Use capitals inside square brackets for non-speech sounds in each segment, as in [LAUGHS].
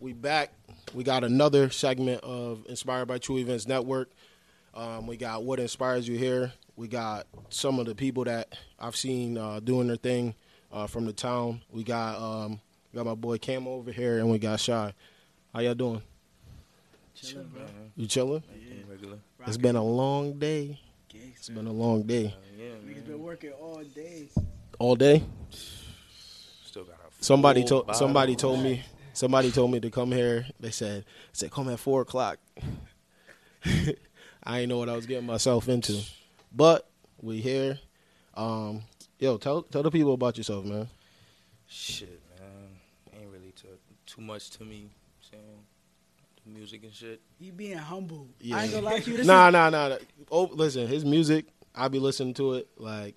we back. We got another segment of Inspired by True Events Network. Um, we got what inspires you here. We got some of the people that I've seen uh, doing their thing uh, from the town. We got um, we got my boy Cam over here, and we got Shy. How y'all doing? Chilling, bro. You chilling? Yeah. Regular. It's been a long day. It's been a long day. Yeah, Niggas man. been working all day. All day. Still got a Somebody told somebody told me somebody told me to come here. They said said come at four o'clock. [LAUGHS] I didn't know what I was getting myself into, but we here. Um, yo, tell tell the people about yourself, man. Shit, man. Ain't really too, too much to me. Saying the music and shit. He being humble. Yeah. I ain't gonna lie to you. [LAUGHS] This Nah, is, nah, nah. nah. Oh, listen, his music. I be listening to it. Like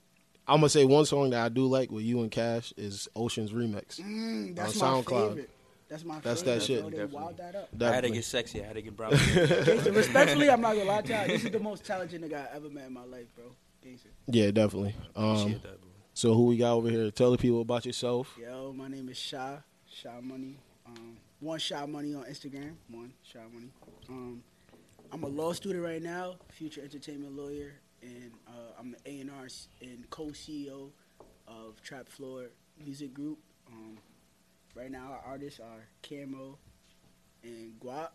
I'm gonna say one song that I do like with you and Cash is Ocean's remix. mm, that's on my SoundCloud. favorite. That's my That's favorite. that shit. Bro. They wild that up. I had to get sexy. I had to get brown. [LAUGHS] Gangsta, respectfully, I'm not gonna lie to you. This is the most talented nigga I ever met in my life, bro. Gangsta. Yeah, definitely. Um, Appreciate that, bro. so who we got over here? Tell the people about yourself. Yo, my name is Sha. Sha Money. Um, one Sha Money on Instagram. One Sha Money. Um, I'm a law student right now, future entertainment lawyer, and uh, I'm the A&R and co-CEO of Trap Floor Music Group. Um, right now, our artists are Camo and Guap,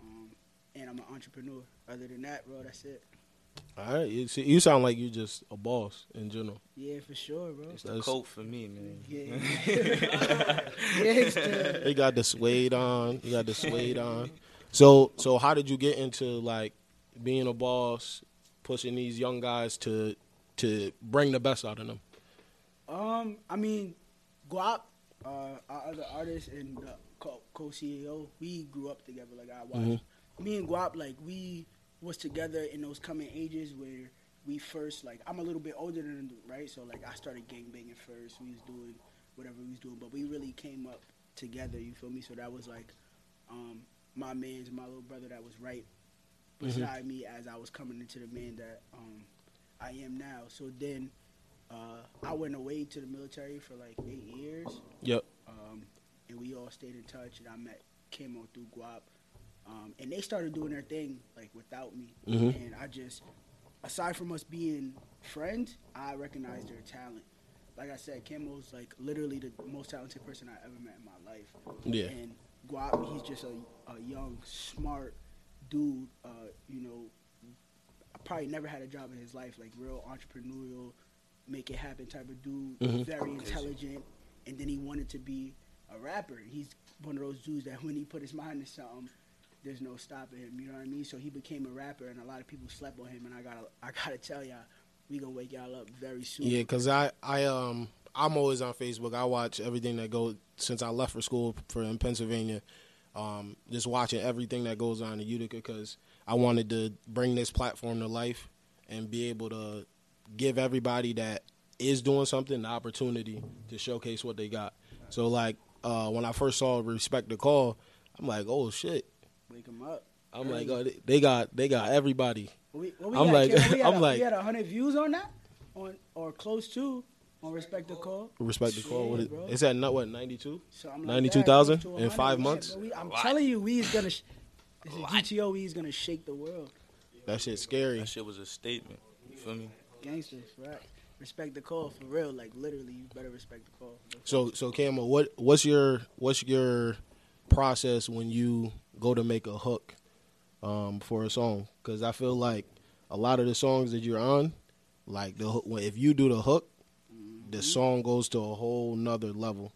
um, and I'm an entrepreneur. Other than that, bro, that's it. All right, you, see, you sound like you're just a boss in general. Yeah, for sure, bro. It's the That's- coat for me, man. Yeah. [LAUGHS] Gangsta. [LAUGHS] They got the suede on. You got the [LAUGHS] suede on. So, so how did you get into like being a boss, pushing these young guys to to bring the best out of them? Um, I mean, Guap, uh, our other artist and the co- co-CEO, we grew up together. Like I watched me and Guap, like we was together in those coming ages where we first like I'm a little bit older than him, right? So like I started gang banging first. We was doing whatever we was doing, but we really came up together. You feel me? So that was like um, my man's my little brother that was right beside me as I was coming into the man that um, I am now. So then uh, I went away to the military for like eight years, Yep. um, and we all stayed in touch. And I met Camo through Guap, um, and they started doing their thing like without me. Mhm. And I just, aside from us being friends, I recognized their talent. Like I said, Camo's like literally the most talented person I ever met in my life. Yeah. And Guap, he's just a, a young, smart dude. Uh, you know, I probably never had a job in his life. Like real entrepreneurial, make it happen type of dude. Mhm. Very intelligent, and then he wanted to be a rapper. He's one of those dudes that when he put his mind to something, there's no stopping him. You know what I mean? So he became a rapper, and a lot of people slept on him. And I gotta, I gotta tell y'all, we gonna wake y'all up very soon. Yeah, cause I I um I'm always on Facebook. I watch everything that goes since I left for school for in Pennsylvania. Um, just watching everything that goes on in Utica because I wanted to bring this platform to life and be able to give everybody that is doing something the opportunity to showcase what they got. So like uh, when I first saw Respect the Call, I'm like, oh shit. Wake him up. I'm like, oh, they- they got they got everybody. We, what we I'm had, like- Kim? we [LAUGHS] had I'm a, like- we had hundred views on that, on or close to, on respect the call. Respect the Call. What Yeah, is, bro. it's at not what 92. Something like 92,000 that, close to in five months? bro. We- I'm telling you, we is gonna. Sh- this is GTO. We is gonna shake the world. That shit's scary. That shit was a statement. You feel me? Gangsters, right? Respect the call for real. Like literally, you better respect the call. So so Camo, what what's your what's your process when you go to make a hook um, for a song? Because I feel like a lot of the songs that you're on, like the hook, if you do the hook, the song goes to a whole nother level,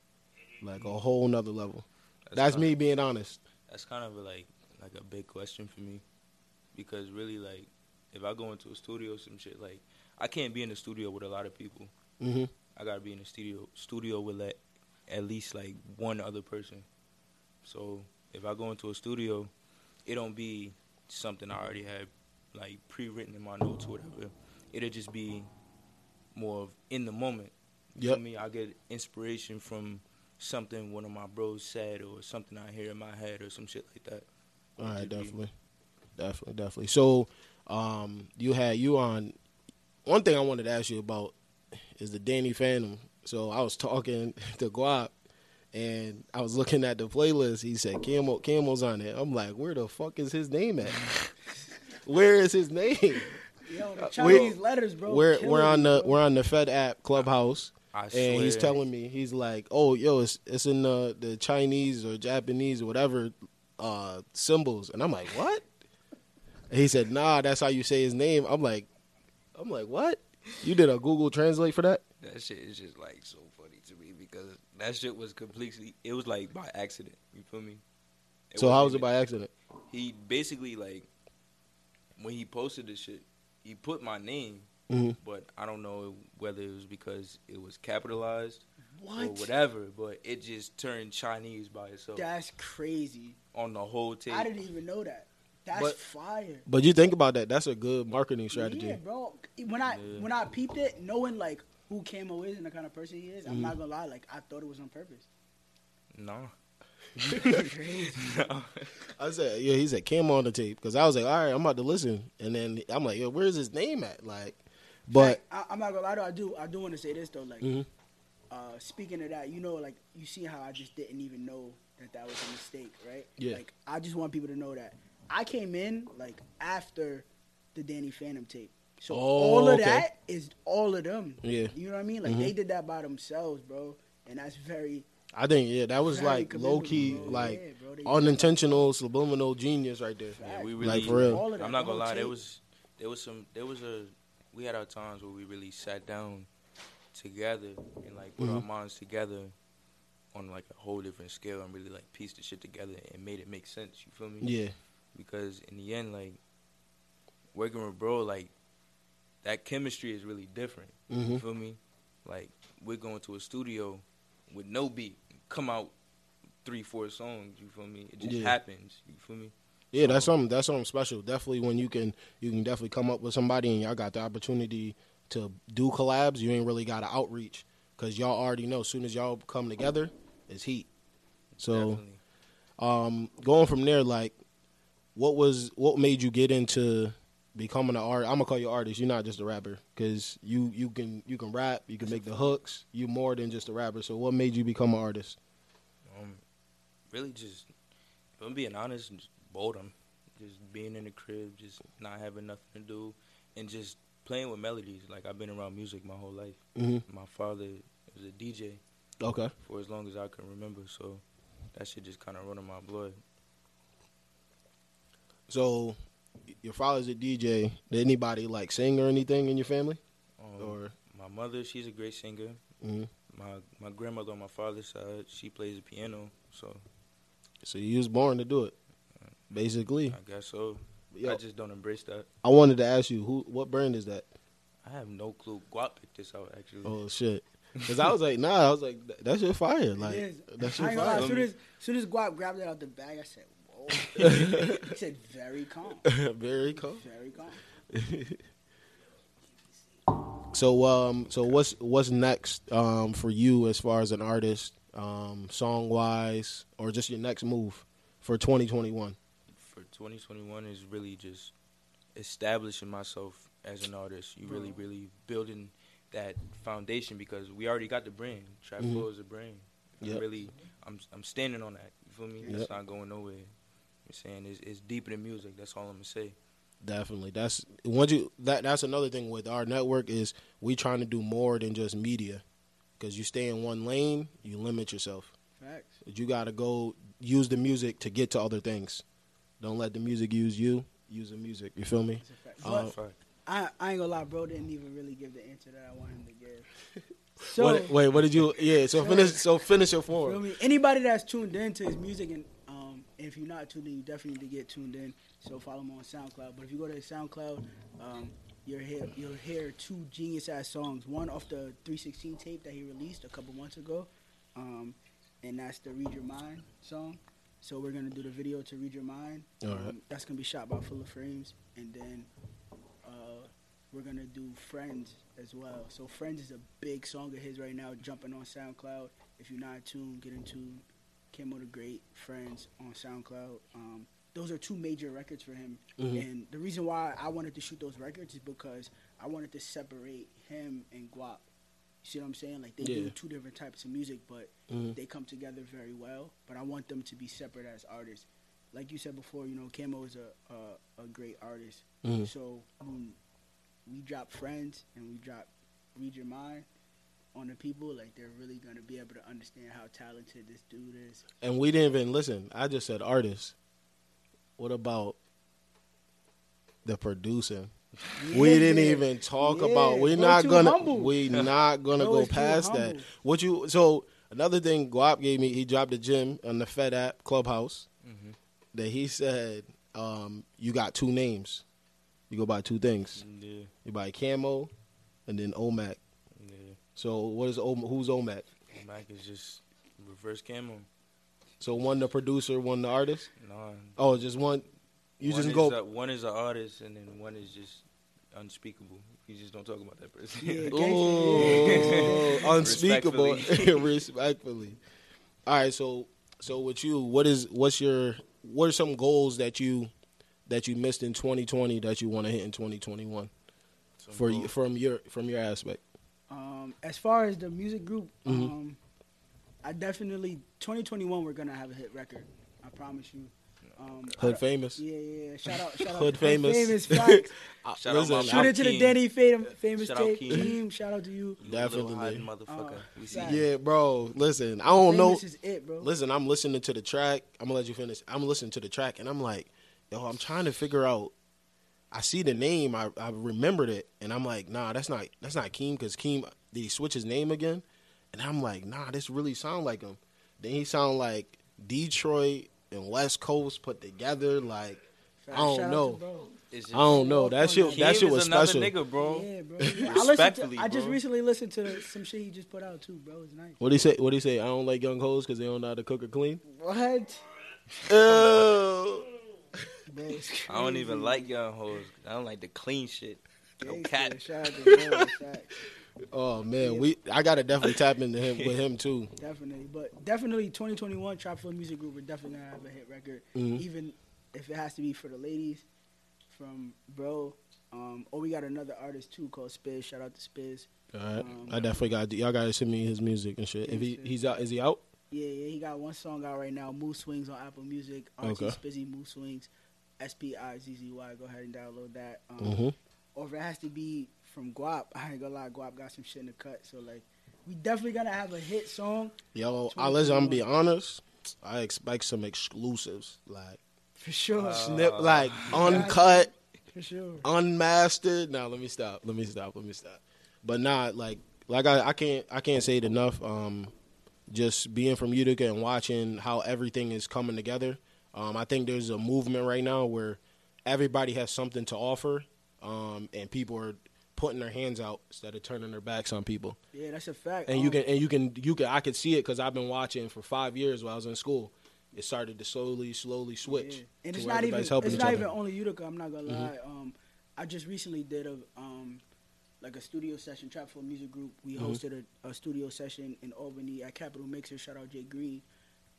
like a whole nother level. That's kinda- me being honest. That's kind of like like a big question for me, because really like if I go into a studio or some shit like I can't be in the studio with a lot of people. hmm I gotta be in the studio studio with like at least like one other person. So if I go into a studio, it don't be something I already had like pre-written in my notes or whatever. It'll just be more of in the moment. You Yep. feel me? I get inspiration from something one of my bros said or something I hear in my head or some shit like that. All right, It'd be- definitely, definitely, definitely. So, um, you had you on. One thing I wanted to ask you about is the Danny Phantom. So I was talking [LAUGHS] to Guap, and I was looking at the playlist. He said Camo Camo's on it. I'm like, where the fuck is his name at? [LAUGHS] where is his name? Yo, the Uh, Chinese we- letters, bro. we're killing we're on the bro. we're on the Fed app Clubhouse, I and he's telling me he's like, oh yo, it's it's in the the Chinese or Japanese or whatever uh, symbols, and I'm like, what? And he said, nah, that's how you say his name. I'm like, I'm like, what? You did a Google Translate for that? That shit is just like so funny to me because that shit was completely. It was like by accident. You feel me? so how wasn't was it by accident? He basically like when he posted this shit, he put my name, Mhm. but I don't know whether it was because it was capitalized or whatever. But it just turned Chinese by itself That's crazy. on the whole tape. I didn't even know that. That's But- fire. But you think about that, that's a good marketing strategy. Yeah, bro. When I Yeah. when I peeped it, knowing like who Camo is and the kind of person he is, Mm-hmm. I'm not gonna lie. Like I thought it was on purpose. [LAUGHS] no. Crazy. I said, yeah, he said Cam on the tape because I was like, all right, I'm about to listen, and then I'm like, yo, where's his name at? Like, but Like, I, I'm not gonna lie. Though I do. I do want to say this though. Like, Mhm. uh, speaking of that, you know, like you see how I just didn't even know that that was a mistake, right? Yeah. Like I just want people to know that I came in like after the Danny Phantom tape. So Oh, all of okay. that is all of them. Yeah. You know what I mean? Like Mhm. they did that by themselves, bro. And that's very I think yeah, that was like low key, bro. like Yeah, bro, they did unintentional, subliminal genius right there. Yeah, we really. Like, for real. All of that, I'm not gonna whole lie. There was, there was some, there was a, we had our times where we really sat down together and like put our Mhm. minds together on like a whole different scale and really like pieced the shit together and made it make sense. You feel me? Yeah, Because in the end, like working with bro, like that chemistry is really different. You hmm feel me? Like we're going to a studio with no beat, come out three, four songs. You feel me? It just Yeah. happens. You feel me? yeah. That's something. That's something special. Definitely when you can, you can definitely come up with somebody and y'all got the opportunity to do collabs. You ain't really got to outreach because y'all already know. As soon as y'all come together, it's heat. So. Definitely. um, going from there, like, what was what made you get into becoming an art? I'm gonna call you artist. You're not just a rapper because you you can you can rap, you can make the hooks. You're more than just a rapper. So what made you become an artist? Um, really just, if I'm being honest, just boredom. Just being in the crib, just not having nothing to do, and just playing with melodies. Like I've been around music my whole life. Mm-hmm. My father was a DJ Okay. for as long as I can remember, so that shit just kind of run in my blood. So your father's a DJ. Did anybody like sing or anything in your family? Um, Or my mother, she's a great singer. mhm. My my grandmother on my father's side, she plays the piano. So so you was born to do it, basically. I guess so. Yo, I just don't embrace that. I wanted to ask you who what brand is that? I have no clue. Guap picked this out actually. Oh shit. Because I was like, nah, I was like, that's your fire. Like, that's I your ain't gonna lie, fire. as soon as, soon as Guap grabbed it out the bag, I said, "Whoa!" [LAUGHS] he said, "Very calm, Very [LAUGHS] cool. very calm." [LAUGHS] So um so what's what's next um for you as far as an artist um song wise or just your next move for 2021? for 2021 is really just establishing myself as an artist. You really, really building that foundation because we already got the brand. Trap Mhm. Flow is a brand. I'm Really, I'm I'm standing on that. You feel me? Yep. It's not going nowhere. I'm saying it's, it's deeper than music. That's all I'm gonna say. Definitely. That's once you that that's another thing with our network is we trying to do more than just media. Cuz you stay in one lane, you limit yourself. Facts. You got to go use the music to get to other things. Don't let the music use you. Use the music. You feel me? That's a fact. But Fact. I, I ain't gonna lie, bro. Didn't even really give the answer that I wanted him to give. So, [LAUGHS] what, wait, what did you? Yeah. So finish. So finish your feel form. me? Anybody that's tuned in to his music, and um, if you're not tuned in, you definitely need to get tuned in. So follow him on SoundCloud. But if you go to SoundCloud, um, you'll hear you'll hear two genius ass songs. One off the 316 tape that he released a couple months ago, um, and that's the Read Your Mind song. So we're gonna do the video to Read Your Mind. All Um. That's gonna be shot by Full of Frames, and then uh, we're gonna do Friends as well. So Friends is a big song of his right now, jumping on SoundCloud. If you're not tuned, get in tune. Camo the Great, Friends on SoundCloud. Um, those are two major records for him. Mhm. And the reason why I wanted to shoot those records is because I wanted to separate him and Guap You see what I'm saying? Like they Yeah. do two different types of music, but Mhm. they come together very well. But I want them to be separate as artists. Like you said before, you know, Camo is a a, a great artist. Mhm. So when we drop friends and we drop read your mind on the people, like they're really gonna be able to understand how talented this dude is. And we didn't even listen. I just said artists. What about the producing? we didn't Yeah. even talk Yeah, about. We're bro not gonna. humble. We [LAUGHS] not gonna Bro go past that. What you? So another thing, Guap gave me. He dropped a gym on the Fed app Clubhouse. Mhm. That he said, um, you got two names. You go by two things. Yeah, You buy Camo, and then Omac. Yeah. So what is Om- Who's Omac? Mac is just reverse camo. So one the producer, one the artist. Nah. Oh, just one. You one just go. A, one is an artist, and then one is just unspeakable. You just don't talk about that person. Yeah, [LAUGHS] Oh, [LAUGHS] unspeakable. Respectfully. [LAUGHS] Respectfully. All right, so so with you, what is what's your what are some goals that you that you missed in 2020 that you want to hit in 2021 Some for you goals. from your from your aspect? Um, as far as the music group, Mhm. um, I definitely 2021 we're gonna have a hit record. I promise you. Um, Hood don't- famous. Yeah, yeah, yeah. Shout out, shout out, Hood famous. famous. [LAUGHS] Facts. Uh, Shout out listen, Shoot I'm it to the Keem. Denny famous Shout tape Keem. team. Shout out to you. You Definitely. hiding motherfucker. Uh, we see Yeah, bro. Listen, I don't know. Famous is it, bro. Listen, I'm listening to the track. I'm gonna let you finish. I'm listening to the track, and I'm like, yo, I'm trying to figure out. I see the name. I, I remembered it, and I'm like, nah, that's not that's not Keem because Keem did he switch his name again? And I'm like, nah, this really sound like him. Then he sound like Detroit and West Coast put together. Like Facts. I don't know. to bro. It's just, I don't know. That shit that shit was another special. nigga, bro. Yeah, bro. Yeah, I, listened to, Respectfully, I just bro. recently listened to some shit he just put out too, bro. It's nice. What do he say? What do he say? I don't like young hoes because they don't know how to cook or clean. What? Oh. Bro, I don't even crazy. like young hoes. I don't like the clean shit. No cat. Shout out to bro. Facts. [LAUGHS] Oh man, we I gotta definitely tap into him with him too. Definitely, but definitely 2021 Trap Flow Music Group. We're definitely gonna have a hit record, Mhm. even if it has to be for the ladies. From bro, um, oh, we got another artist too called Spiz. Shout out to Spiz. All right, Um, I definitely got y'all gotta send me his music and shit. If he he's out, is he out? Yeah, yeah, he got one song out right now. Moose Swings on Apple Music. Okay. Archie Spizzy Moose Swings. S P I Z Z Y. Go ahead and download that. Um, Mm-hmm. Or if it has to be from Guap, [LAUGHS] I ain't gonna lie, Guap got some shit in the cut. So like, we definitely gonna have a hit song Yo, I listen. I'm be honest. I expect some exclusives, like for sure. Uh, snip, like [LAUGHS] uncut, for sure. unmastered. Now let me stop. Let me stop. Let me stop. But not like like I, I can't I can't say it enough. Um, just being from Utica and watching how everything is coming together. Um, I think there's a movement right now where everybody has something to offer, um, and people are putting their hands out instead of turning their backs on people. Yeah, that's a fact. And you Um, can and you can you can I could see it because I've been watching for five years while I was in school. It started to slowly slowly switch. Yeah. And it's not even it's not other. Mm-hmm. even only Utica. I'm not gonna lie. Um, I just recently did a um, like a studio session, Trap for Music Group. We Mhm. hosted a, a studio session in Albany at Capitol Mixer. Shout out Jay Green.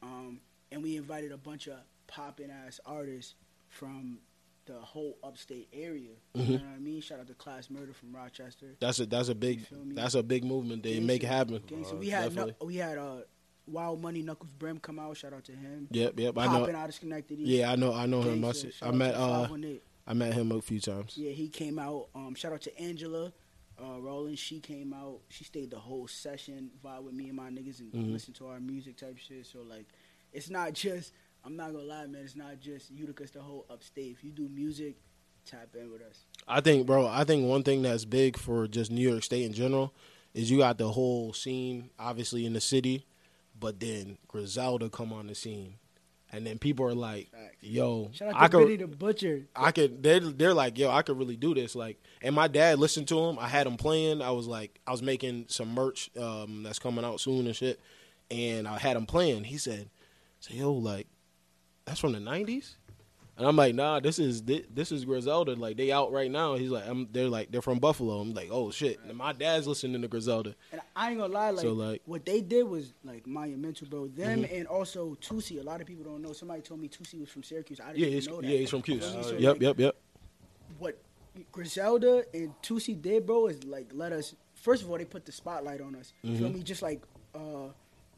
Um, and we invited a bunch of popping ass artists from the whole upstate area. You Mhm. know what I mean? Shout out to Class Murder from Rochester. That's a that's a big You feel me? that's a big movement. They make it happen. Gang, so Uh, we had definitely. no, we had uh, Wild Money Knuckles Brim come out. Shout out to him. Yep, yep. I know. out of Schenectady. Yeah, I know. I know him. I, Gangsta. see, Shout I met to uh I met him a few times. Yeah, he came out. Um, shout out to Angela uh, Roland. She came out. She stayed the whole session, vibe with me and my niggas, and Mhm. listen to our music type shit. So like, it's not just. I'm not gonna lie, man. It's not just Utica. It's the whole upstate. If you do music, tap in with us. I think, bro. I think one thing that's big for just New York State in general is you got the whole scene, obviously in the city, but then Griselda come on the scene, and then people are like, Facts. "Yo, Shout I to could." Benny the Butcher. I could. They're they're like, yo, I could really do this. Like, and my dad listened to him. I had him playing. I was like, I was making some merch um, that's coming out soon and shit. And I had him playing. He said, "Say, yo, like, that's from the '90s." And I'm like, nah, this is thi- this is Griselda. Like, they out right now. He's like, I'm, they're like, they're from Buffalo. I'm like, oh shit. And my dad's listening to Griselda. And I ain't gonna lie, like, So, like- what they did was like monumental, bro. Them Mhm. and also Tusi. A lot of people don't know. Somebody told me Tusi was from Syracuse. I didn't Yeah, even know that. yeah, he's from Cuse. So, yep, like, yep, yep. what Griselda and Tusi did, bro, is like let us first of all, they put the spotlight on us. You feel me? Just like uh,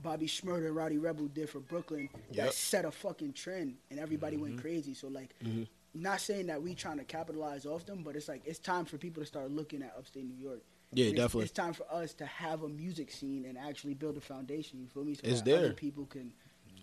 Bobby Shmurda and Rowdy Rebel did for Brooklyn, Yep. that set a fucking trend, and everybody went crazy. So like, Mhm. not saying that we trying to capitalize off them, but it's like it's time for people to start looking at upstate New York. Yeah, it's, definitely. It's time for us to have a music scene and actually build a foundation. You feel me? So It's that other there. people can.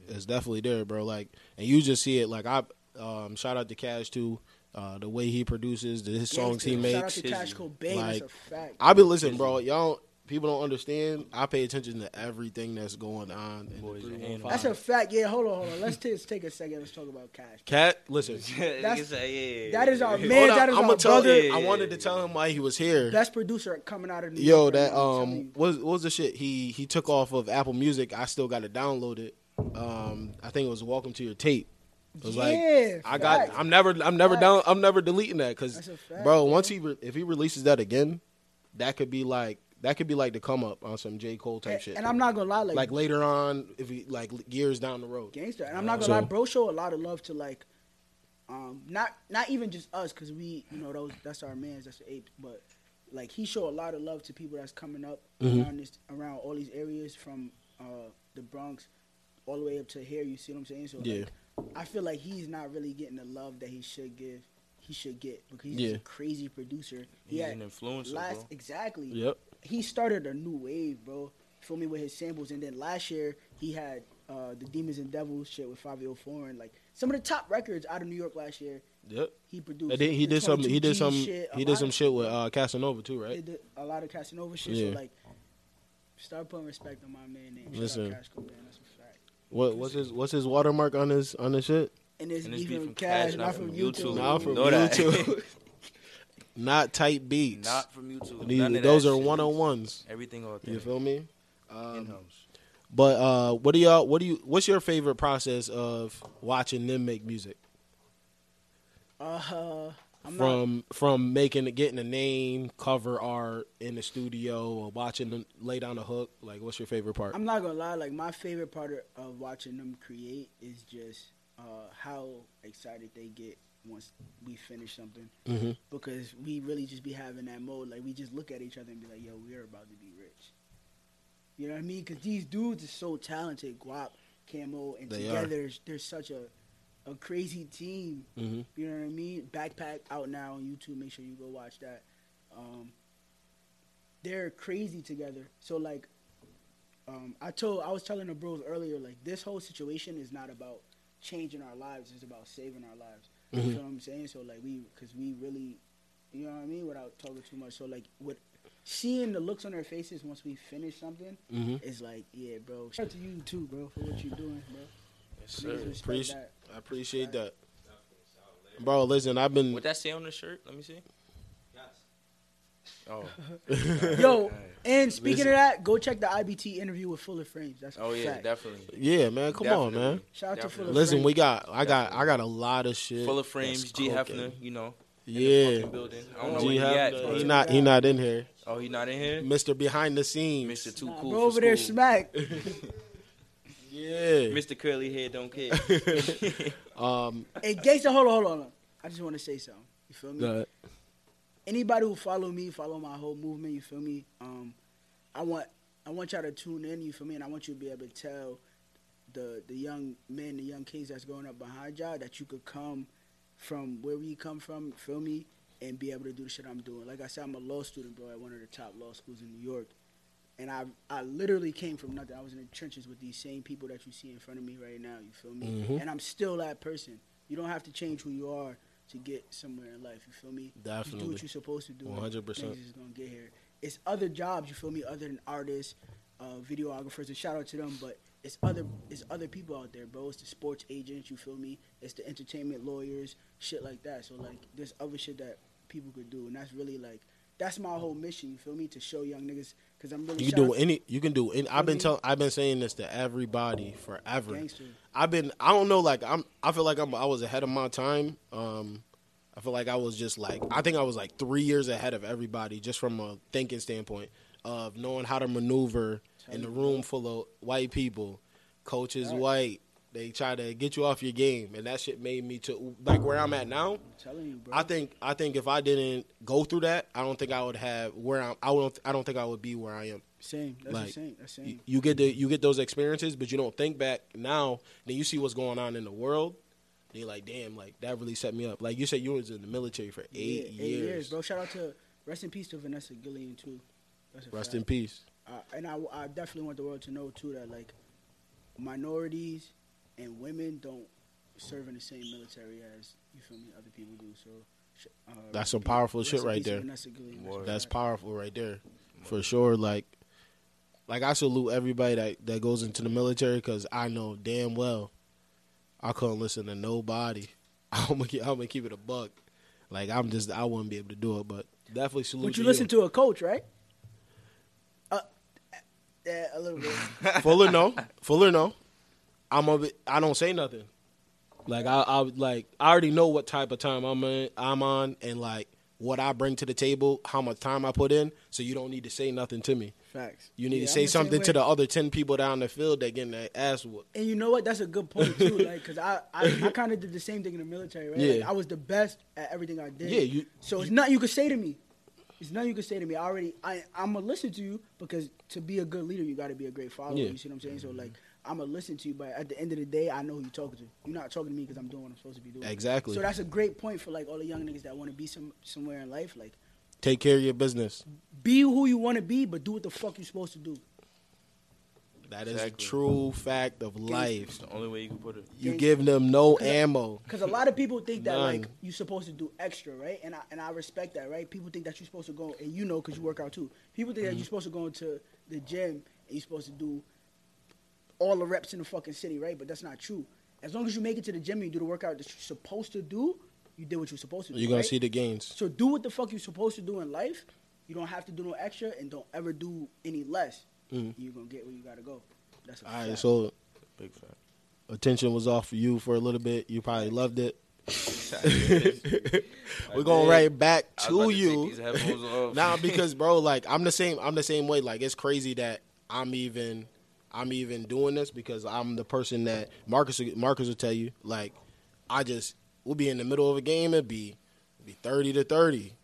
It's definitely there, bro. Like, and you just see it. Like, I um, shout out to Cash too. Uh, the way he produces, the, his songs he Gangsta. Shout out makes. to his- Cash Cobain. like, that's a fact. I be listening, bro. Y'all people don't understand. I pay attention to everything that's going on. In Boys the That's a fact. Yeah, hold on, hold on. Let's t- take a second. Let's talk about Cash. cat. Listen, [LAUGHS] Nigga say, yeah. that is our man. Hold that is I'ma our tell. brother. Yeah. I wanted to tell him why he was here. Best producer coming out of New Yo, York. right that now, I'm telling um, what was, what was the shit? He he took off of Apple Music. I still got to download it. Um, I think it was Welcome to Your Tape. It was like Yeah, I got. facts. I'm never. I'm never Facts. down. I'm never deleting that because, That's a fact, bro. Once he re- if he releases that again, that could be like that could be like the come up on some J Cole type And, shit. and I'm not gonna lie, like, like later on, if he like years down the road. gangster. And I'm not gonna So- lie, bro. Show a lot of love to like, um, not not even just us, cause we, you know, those that's our mans, that's the apes, but like he show a lot of love to people that's coming up Mhm. around this, around all these areas from uh the Bronx all the way up to here. You see what I'm saying? So Yeah. like, I feel like he's not really getting the love that he should give. He should get because he's Yeah. a crazy producer. He He's an influencer, last bro. exactly. Yep. He started a new wave, bro. Feel me with his samples, and then last year he had uh, the Demons and Devils shit with Fabio Foreign, like some of the top records out of New York last year. Yep. He produced. And then he did some. He did some. shit, He did some of- shit with uh, Casanova too, They right? did a lot of Casanova shit. Yeah. So like, start putting respect on my man name. Listen. out Cash Cobain, that's a fact. What what's his what's his watermark on his on his shit? And it's And it's beef beef from from Cash, Cash, not from YouTube. Not from YouTube. [LAUGHS] Not tight beats. Not from YouTube. These- of those that are one on ones. Everything You feel me? Um, but uh, what do y'all? What do you? What's your favorite process of watching them make music? Uh, I'm not. from from making getting a name, cover art in the studio, or watching them lay down a hook. Like, what's your favorite part? I'm not gonna lie. Like my favorite part of, of watching them create is just uh, how excited they get once we finish something. hmm because we really just be having that mode. Like we just look at each other and be like, "Yo, we're about to be rich." You know what I mean? Because these dudes are so talented. Guap, Camo, and They together they're such a a crazy team. hmm You know what I mean? Backpack out now on YouTube. Make sure you go watch that. Um, they're crazy together. So like, um, I told I was telling the bros earlier, like this whole situation is not about changing our lives. It's about saving our lives. You Mhm. feel what I'm saying? So like we, because we really, you know what I mean, without talking too much. So like, what seeing the looks on their faces once we finish something hmm is like, yeah, bro. Shout out to you too, bro, for what you're doing, bro. Yes, sir. respect Appreciate- that. I appreciate that, bro. Listen, I've been. What that say on the shirt? Let me see. Yes. Oh. [LAUGHS] Yo, Alright. And speaking Listen. of that, go check the IBT interview with Fuller Frames. That's Oh yeah, fact. definitely. Yeah, man. Come on, man. Shout out to Fuller Listen, Frames. we got. I got. I got a lot of shit. Fuller frames. G cooking. Hefner, you know. Yeah. fucking building. I don't know where he at. Hefner, he not. He not in here. Oh, he not in here. Mister behind the scenes. Mister Too Nah, Cool bro for over there smack. [LAUGHS] Yeah. Mister Curly Head don't care. [LAUGHS] [LAUGHS] Um. hey, Gangsta, hold on, hold on, hold on. I just want to say something. You feel me? Anybody who follow me, follow my whole movement. You feel me? Um, I want, I want y'all to tune in. You feel me? And I want you to be able to tell the the young men, the young kids that's growing up behind y'all that you could come from where we come from. Feel me? And be able to do the shit I'm doing. Like I said, I'm a law student, bro, at one of the top law schools in New York. And I, I literally came from nothing. I was in the trenches with these same people that you see in front of me right now. You feel me? Mhm. And I'm still that person. You don't have to change who you are to get somewhere in life. You feel me? You do what you're supposed to do. 100%. Things is gonna get here. It's other jobs. You feel me? Other than artists, uh, videographers. And shout out to them, but it's other it's other people out there, bro. It's the sports agents. You feel me? It's the entertainment lawyers, shit like that. So like, there's other shit that people could do, and that's really like that's my whole mission. You feel me? To show young niggas because I'm really You can do any. You can do. Any, I've been telling. I've been saying this to everybody forever. gangster. I've been. I don't know. Like I'm. I feel like I'm. I was ahead of my time. Um, I feel like I was just like. I think I was like three years ahead of everybody, just from a thinking standpoint of knowing how to maneuver in a room full of white people. coaches Right. white. They try to get you off your game, and that shit made me to like where I'm at now. I'm telling you, bro. I think I think if I didn't go through that, I don't think I would have where I'm. I don't. I don't think I would be where I am. same. That's like, the same. That's You, same. you get the you get those experiences, but you don't think back now. Then you see what's going on in the world. Then you're like, damn, like that really set me up. Like you said, you was in the military for eight, yeah, years. eight years, bro. Shout out to rest in peace to Vanessa Guillen too. That's a Rest fact. in peace. Uh, and I, I definitely want the world to know too that like minorities and women don't serve in the same military as you feel me other people do. So uh, That's some powerful shit right there. Vanessa That's powerful right there, for sure. Like, like I salute everybody that that goes into the military because I know damn well I couldn't listen to nobody. [LAUGHS] I'm gonna keep, I'm gonna keep it a buck. Like I'm just I wouldn't be able to do it, but definitely salute. But you to listen to a coach, right? Uh, yeah, a little bit. [LAUGHS] Fuller no, Fuller no. I'm a bit, I don't say nothing. Like I, I like I already know what type of time I'm in, I'm on, and like what I bring to the table, how much time I put in. So you don't need to say nothing to me. Facts. You need Yeah, to say something to the other ten people down the field that getting their ass whooped. And you know what? That's a good point too. [LAUGHS] Like, cause I, I, I kind of did the same thing in the military, right? Like, Yeah. I was the best at everything I did. Yeah, you- So it's nothing you could say to me. It's nothing you could say to me. I already, I, I'm gonna listen to you because to be a good leader, you got to be a great follower. Yeah. You see what I'm saying? So like, I'm gonna listen to you, but at the end of the day, I know who you're talking to. You're not talking to me because I'm doing what I'm supposed to be doing. Exactly. So that's a great point for like all the young niggas that want to be some somewhere in life. Like, Take care of your business. be who you want to be, but do what the fuck you're supposed to do. That is Exactly. a true fact of life. It's the only way you can put it. You give them no ammo. Because a lot of people think that None. like you're supposed to do extra, right? And I and I respect that, right? People think that you're supposed to go, and you know, because you work out too. People think that Mm-hmm. you're supposed to go into the gym and you're supposed to do all the reps in the fucking city, right? But that's not true. As long as you make it to the gym and you do the workout that you're supposed to do, you did what you're supposed to do. You're gonna right? see the gains. So do what the fuck you're supposed to do in life. You don't have to do no extra, and don't ever do any less. Mhm. You're gonna get where you gotta go. That's a All right, so Big fact. attention was off for you for a little bit. You probably loved it. [LAUGHS] We're going did. right back to to you. Take these headphones off. [LAUGHS] Nah, because bro, like I'm the same. I'm the same way. Like it's crazy that I'm even, I'm even doing this because I'm the person that Marcus. Marcus will tell you. Like I just we'll be in the middle of a game. It'd be, it'd be thirty to thirty.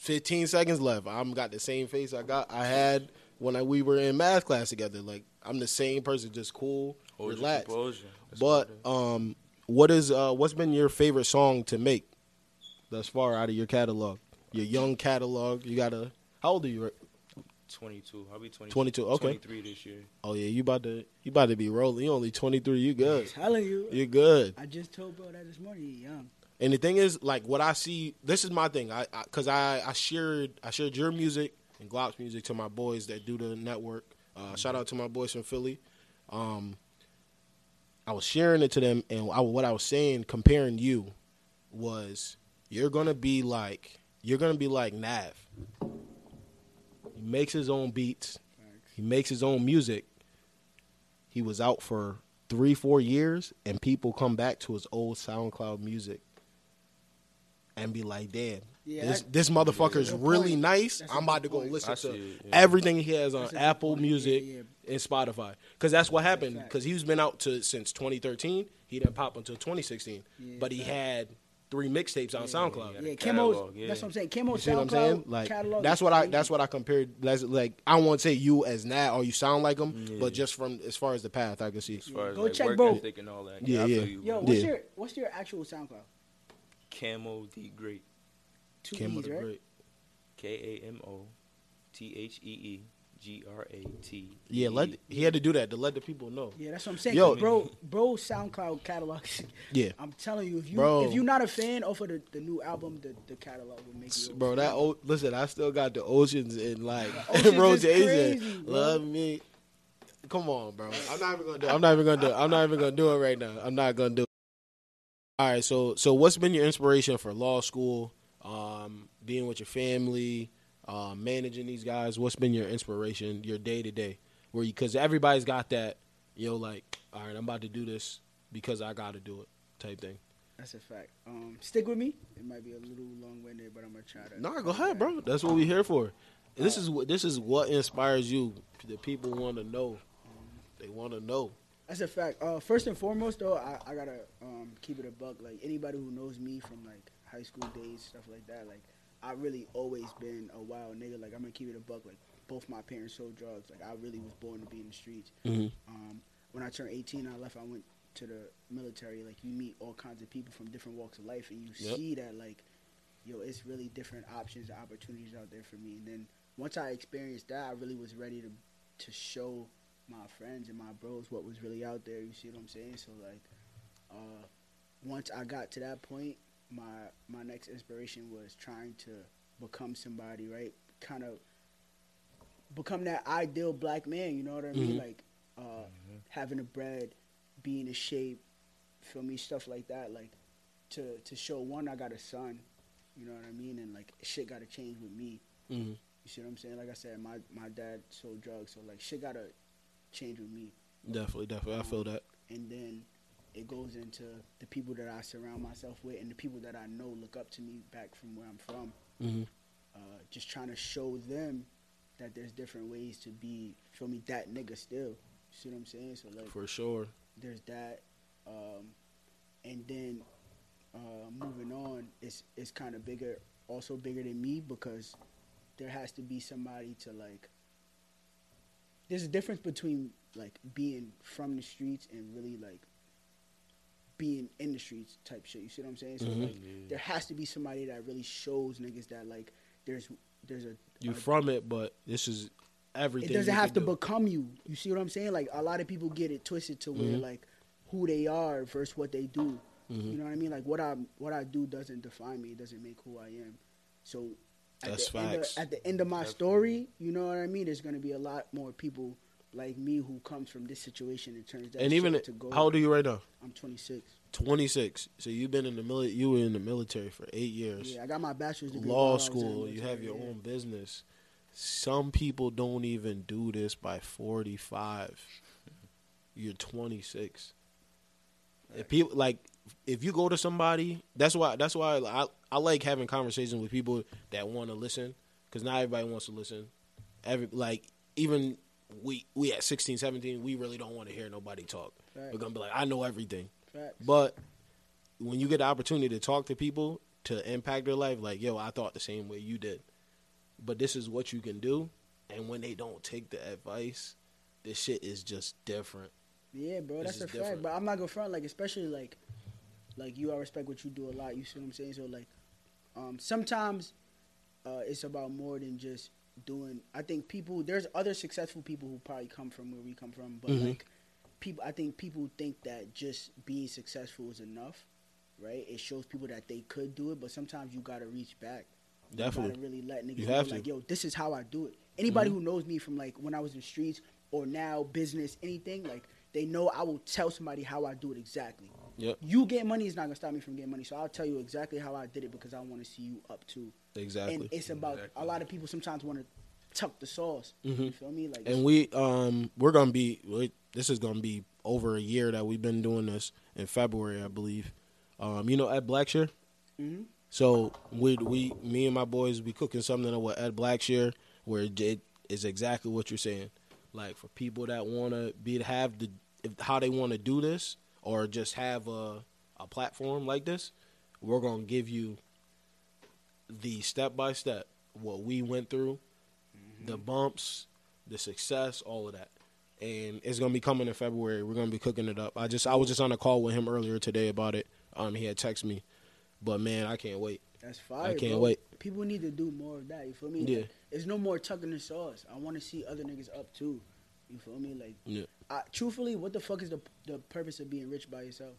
15 seconds left. I'm got the same face I got I had when I, we were in math class together. Like I'm the same person, just cool, Hold relaxed. But what it is. um, what is uh, what's been your favorite song to make thus far out of your catalog? Your young catalog. You got a how old are you? Rick? 22. I'll be 20, 22, okay. 23 this year. Oh yeah, you about to you about to be rolling. You only 23. You good? telling you. You good? I just told bro that this morning. He young. And the thing is, like what I see, this is my thing. I because I, I shared I shared your music and Guap's music to my boys that do the network. Uh, Shout out to my boys from Philly. Um, I was sharing it to them, and I, what I was saying, comparing you, was you're gonna be like you're gonna be like Nav. He makes his own beats. He makes his own music. He was out for three, four years, and people come back to his old SoundCloud music and be like, "Damn, Yeah, this that- this motherfucker is really point. nice. That's a I'm about to go point. listen I to see yeah. everything he has on That's Apple point. Music Yeah, and Spotify." Because that's what happened. fact. Because he's been out to since 2013. He didn't pop until 2016, Yeah, but he had three mixtapes on SoundCloud. yeah. Yeah, catalog, yeah. That's what I'm saying. Camo You see what I'm saying? SoundCloud Like catalog. that's what I that's what I compared. That's like I won't say you as Nav or you sound like him, Yeah. but just from as far as the path I can see. As far as Go like check work both. ethic and all that. Yeah, I feel yeah. You, Yo, what's Yeah. your what's your actual SoundCloud? Camo the Great. Two Camo E's, the right? Great. K A M O T H E E G R A T. Yeah, let he had to do that to let the people know. Yeah, that's what I'm saying. Yo. bro, bro, SoundCloud catalog. [LAUGHS] Yeah, I'm telling you, if you Bro. if you're not a fan of the the new album, the, the catalog will make you. bro. That o- listen, I still got the oceans and like [LAUGHS] Oceans is rotation. Love me. Come on, bro. I'm not even gonna do. It. I'm not even gonna do. It. I'm not even gonna do it right now. I'm not gonna do. it. All right. So so what's been your inspiration for law school? Um, being with your family, uh, managing these guys. What's been your inspiration? Your day to day, where you because everybody's got that. You know, like all right, I'm about to do this because I got to do it type thing. That's a fact. Um, stick with me. It might be a little long winded, but I'm gonna try to. No, go ahead, bro. That's what we're here for. This is what this is what inspires you. The people want to know. They want to know. That's a fact. Uh, first and foremost, though, I, I gotta um, keep it a buck. Like anybody who knows me from like high school days, stuff like that. Like I really always been a wild nigga. Like I'm gonna keep it a buck. Like both my parents sold drugs. Like I really was born to be in the streets. Mhm. Um, when I turned 18, I left. I went to the military. Like you meet all kinds of people from different walks of life, and you Yep. see that like, yo, it's really different options and opportunities out there for me. And then once I experienced that, I really was ready to to show my friends and my bros what was really out there. You see what I'm saying? So like, uh, once I got to that point, my my next inspiration was trying to become somebody, right? Kind of become that ideal black man. You know what I mean? Mhm. Like uh, having a bread, being in shape, feel me, stuff like that. Like to to show one, I got a son. You know what I mean? And like shit got to change with me. hmm You see what I'm saying? Like I said, my my dad sold drugs, so like shit got to change with me. Definitely, definitely. I feel that. and then it goes into the people that I surround myself with and the people that I know look up to me back from where I'm from. hmm Uh, just trying to show them that there's different ways to be, feel me, that nigga still. You see what I'm saying? So like, For sure. there's that, um, and then uh, moving on, it's it's kind of bigger, also bigger than me because there has to be somebody to like. There's a difference between like being from the streets and really like being in the type shit. You see what I'm saying? So Mhm. like, there has to be somebody that really shows niggas that like there's there's a You a- from it, but this is everything. it doesn't have to do. become you. You see what I'm saying? Like a lot of people get it twisted to where Mhm. like who they are versus what they do. Mhm. You know what I mean? Like what I what I do doesn't define me. It doesn't make who I am. So at That's the end of, facts. at the end of my Definitely. story, you know what I mean? There's gonna be a lot more people like me who comes from this situation and turns that And even to go. how old are you right now? I'm 26. 26. So you've been in the mili- You were in the military for eight years. Yeah, I got my bachelor's degree. Law school. You have your yeah. own business. Some people don't even do this by 45. You're 26. If people like, if you go to somebody, that's why. That's why I I like having conversations with people that want to listen, because not everybody wants to listen. Every like even we we at 16, 17, we really don't want to hear nobody talk. We're gonna be like, I know everything. But when you get the opportunity to talk to people to impact their life, like, yo, I thought the same way you did. But this is what you can do. And when they don't take the advice, this shit is just different. Yeah, bro, This that's a fact. But I'm not gonna front like, especially like, like you. I respect what you do a lot. You see what I'm saying? So like, um, sometimes uh, it's about more than just doing. I think people. There's other successful people who probably come from where we come from, but Mhm. like, people. I think people think that just being successful is enough, right? It shows people that they could do it, but sometimes you gotta reach back. You Definitely. gotta really let niggas You know, like, yo, this is how I do it. Anybody Mhm. who knows me from like when I was in the streets or now business, anything, like they know I will tell somebody how I do it exactly. Yep. You getting money is not gonna stop me from getting money, so I'll tell you exactly how I did it because I want to see you up too. Exactly. And it's about Exactly. a lot of people sometimes want to tuck the sauce. Mhm. You feel me? Like and we um we're gonna be we- this is gonna be over a year that we've been doing this in February, I believe. Um, you know Ed Blackshear? Mhm. So we we me and my boys be cooking something with Ed Blackshear where it is exactly what you're saying. Like for people that wanna be have the if, how they want to do this or just have a a platform like this, we're gonna give you the step by step what we went through, the bumps, the success, all of that. And it's gonna be coming in February. We're gonna be cooking it up. I just I was just on a call with him earlier today about it. Um, he had texted me, but man, I can't wait. that's fire. I can't bro. wait. People need to do more of that. You feel me? Yeah. Like, there's no more tucking the sauce. I want to see other niggas up too. You feel me? Like, Yeah. I, truthfully, what the fuck is the the purpose of being rich by yourself?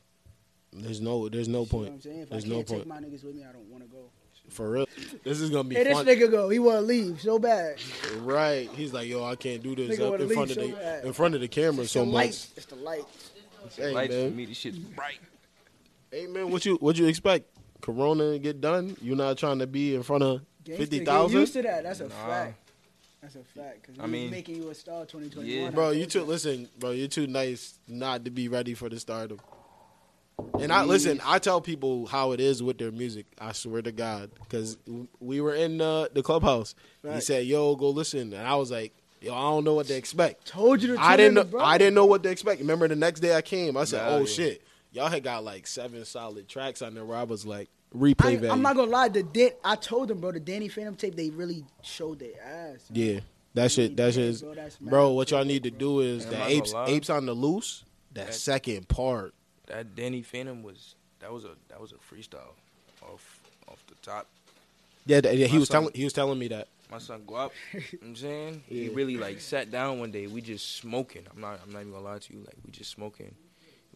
There's no there's no You see What point I'm saying, if There's I no can't take point. my niggas with me, I don't want to go. for real. This is gonna be Hey, this nigga go. He want to leave so bad. right? He's like, yo, I can't do this Nigga up in front of leave the bad. in front of the camera It's so the much. light. It's the light. Hey Lights for man, me, this shit's bright. hey man, what you what you expect? Corona get done? You not trying to be in front of Gangsta, fifty Get thousand? used to that. That's a Nah. fact. That's a fact. Cause I we mean, making you a star 2021. yeah. Bro, you too. Listen, bro, you're too nice not to be ready for the stardom. And I listen. I tell people how it is with their music. I swear to God, because we were in uh, the clubhouse. He said, "Yo, go listen," and I was like, yo, I don't know what to expect. Told you to. I didn't in know. bro. I didn't know what to expect. Remember the next day I came, I said, Nah, "Oh yeah. shit, y'all had got like seven solid tracks on there." Where I was like, I, replay value. I'm not gonna lie. The Dan- I told them, bro. The Danny Phantom tape, they really showed their ass. Yeah, that shit. That shit is, Bro, that's mad bro. What y'all need to bro. do is Yeah, the I'm gonna apes, lie. apes on the loose. That That- second part. That Danny Phantom was that was a that was a freestyle off off the top. Yeah, that- yeah. He My was son- telling. He was telling me that. My son Guap, you know what I'm saying [LAUGHS] he Yeah. really like sat down one day. We just smoking. I'm not. I'm not even gonna lie to you. Like we just smoking.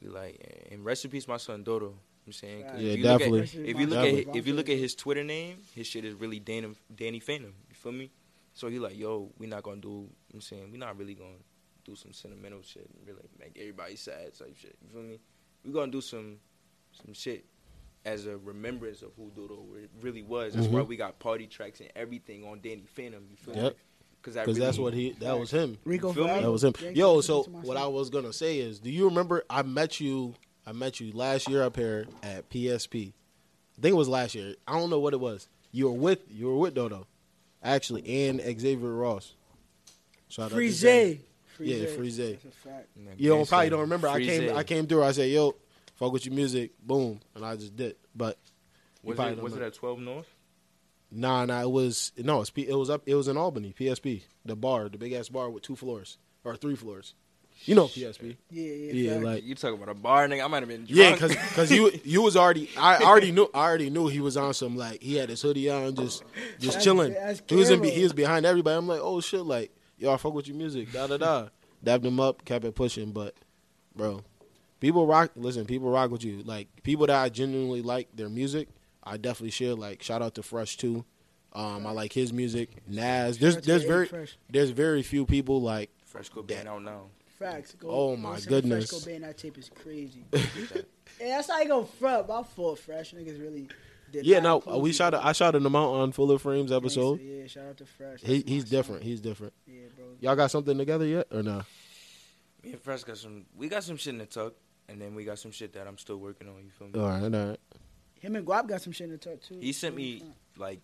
We like and recipes my son Dodo. You know what I'm saying 'Cause Yeah, if you definitely. At, if you look at if you look at his Twitter name, his shit is really Danny Danny Phantom. You feel me? So he like, yo, we not gonna do. what I'm saying we not really gonna do some sentimental shit and really make everybody sad type shit. You feel me? We gonna do some some shit as a remembrance of who Dodo really was. That's why Mhm. we got party tracks and everything on Danny Phantom. You feel Yep. me? Because that Because really, that's what he. That was him. Rico feel me? Forever. That was him. Yo, so what. I was gonna say is, do you remember I met you? I met you last year up here at PSP. I think it was last year. I don't know what it was. You were with you were with Dodo, actually, and Xavier Ross. Shout out to Frieze. them. Frieze. Yeah, Frieze. That's a fact. You don't probably don't remember. I came I came through. I said, "Yo, fuck with your music." Boom, and I just did. But Was it don't was it at 12 North? Nah, nah. It was no. It's P, it was up. It was in Albany. PSP, the bar, the big ass bar with two floors or three floors. You know PSP. Yeah, yeah. Yeah, like you talking about a bar, nigga? I might have been drunk. yeah, because because [LAUGHS] you you was already I already knew I already knew he was on some like he had his hoodie on just just That's- chilling. that's He was in he was behind everybody. I'm like, oh shit, like yo, I fuck with your music, da da da. [LAUGHS] Dabbed him up, kept it pushing, but bro, people rock. Listen, people rock with you. Like people that I genuinely like their music, I definitely share. Like shout out to Fresh too. Um, I like his music. Nas, there's Shout out to there's very there's very few people like Fresh. I don't now. Facts. Go, Oh, my send goodness. Fresco Band, that tape is crazy. [LAUGHS] yeah, that's how you go front. My fault, Fresh niggas really. Did yeah. No, we shot. bro. I shouted him out on Fuller Frames Gangsta, episode. Yeah, shout out to Fresh. He, he's son. different. He's different. Yeah, bro. Y'all got something together yet or not? Me and Fresh got some. We got some shit in the tuck, and then we got some shit that I'm still working on. You feel me? All right, all right. Him and Guap got some shit in the tuck too. He sent me like,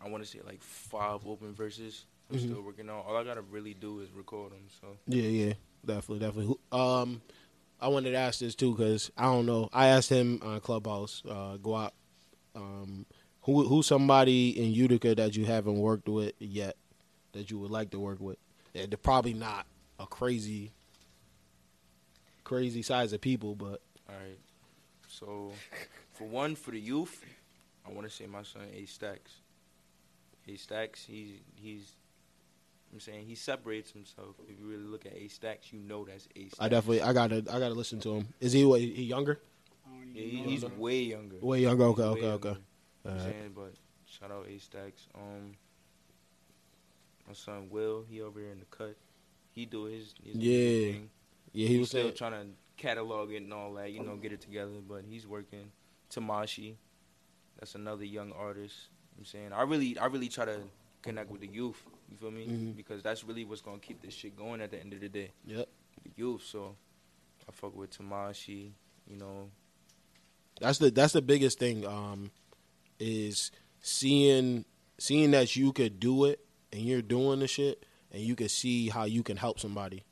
I want to say like five open verses. I'm Mhm. still working on. All I gotta really do is record them. So Yeah, yeah, definitely, definitely. Who- Um, I wanted to ask this too because I don't know. I asked him on Clubhouse, uh, Guap, um, who who's somebody in Utica that you haven't worked with yet that you would like to work with? And they're probably not a crazy, crazy size of people, but all right. So for one, for the youth, I want to say my son A Stacks. A Stacks, he's he's. I'm saying he separates himself. If you really look at A Stacks, you know that's A Stacks. I definitely I gotta I gotta listen to him. Is he what, he younger? I don't even Yeah, he, he's bro. way younger. Way younger. Okay, Way okay, younger. okay. You I'm Alright. saying, but shout out A Stacks. Um, my son Will, he over here in the cut. He do his, his Yeah. thing. Yeah, he He's was still saying. trying to catalog it and all that, you know, get it together. But he's working. Tamashi, that's another young artist. You know what I'm saying I really, I really try to connect with the youth. You feel me? Mhm. Because that's really what's gonna keep this shit going at the end of the day. Yep. The youth. So I fuck with Tamashi. You know, That's the that's the biggest thing. Um, is seeing seeing that you could do it and you're doing the shit and you can see how you can help somebody.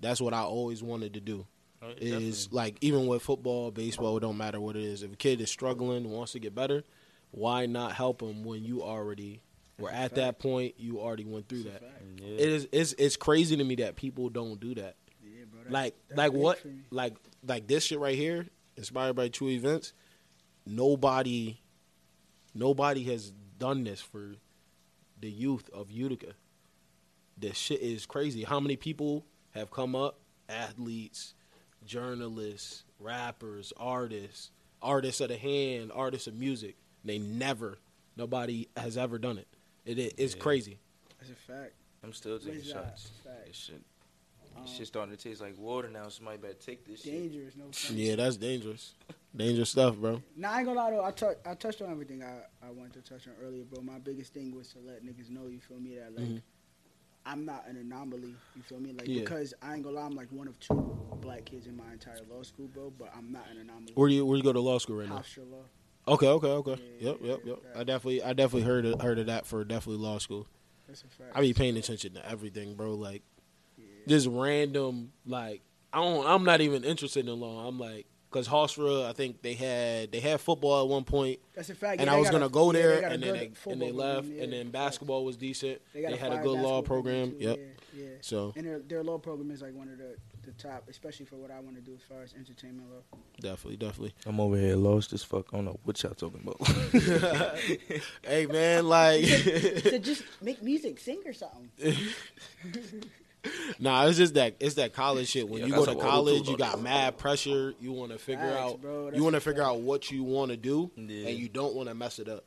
That's what I always wanted to do. Is like even with football, baseball, it don't matter what it is. If a kid is struggling, wants to get better, why not help them when you already were at that point? You already went through that. yeah. It is it's it's crazy to me that people don't do that. Yeah, bro. That's, Like that's like what like like this shit right here, inspired by true events. Nobody, nobody has done this for the youth of Utica. This shit is crazy. How many people have come up? Athletes, journalists, rappers, artists, artists of the hand, artists of music. They never, nobody has ever done it. It is it's Yeah. crazy. That's a fact. I'm still taking that? shots. Fact. This shit, Um, this shit starting to taste like water now. Somebody better take this shit. dangerous, no fun. Yeah, that's dangerous. Dangerous stuff, bro. Nah, I ain't gonna lie though. I, tou- I touched on everything I, I wanted to touch on earlier, bro. My biggest thing was to let niggas know, you feel me, that like Mhm. I'm not an anomaly. You feel me? Like Yeah. because I ain't gonna lie, I'm like one of two black kids in my entire law school, bro. But I'm not an anomaly. Where do you where you go to law school right now? Hofstra law. Okay, okay, okay. Yeah, Yep, yeah, yep, yeah, yep. I definitely, I definitely heard of, heard of that for definitely law school. That's a fact. I be paying attention to everything, bro. Like Yeah. just random. Like I don't. I'm not even interested in law. I'm like because Hofstra, I think they had they had football at one point, That's a fact. and Yeah, I was gonna go there, a and then they and they left, program, and then basketball was decent. They, They, had a good law program. too. Yep. Yeah, yeah. So And their their law program is like one of the the top, especially for what I want to do as far as entertainment law. definitely, definitely. I'm over here lost as fuck. I don't know what y'all talking about. [LAUGHS] hey man, like [LAUGHS] so just make music, sing or something. [LAUGHS] nah, it's just that it's that college shit. When Yeah, you go to college, you got mad pressure. You want to figure Facts, out, bro. You want to figure out what you want to do, Yeah. and you don't want to mess it up.